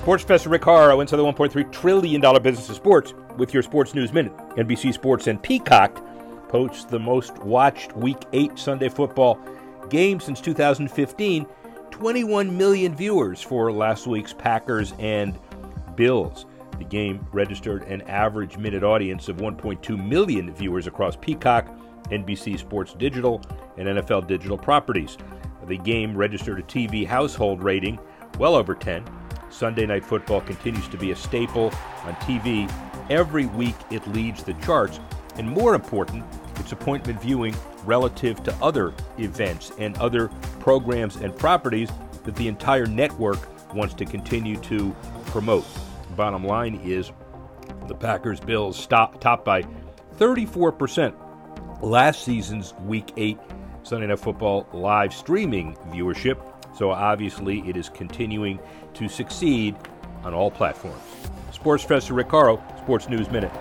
Sports Professor Rick Horrow inside the $1.3 trillion business of sports with your Sports News Minute. NBC Sports and Peacock posts the most watched Week 8 Sunday football game since 2015. 21 million viewers for last week's Packers and Bills. The game registered an average minute audience of 1.2 million viewers across Peacock, NBC Sports Digital, and NFL Digital properties. The game registered a TV household rating well over 10 Sunday Night Football continues to be a staple on TV. Every week it leads the charts, and more important, its appointment viewing relative to other events and other programs and properties that the entire network wants to continue to promote. Bottom line is the Packers Bills stop topped by 34% last season's week 8 Sunday Night Football live streaming viewership so obviously, it is continuing to succeed on all platforms. Sports Professor Rick Sports News Minute.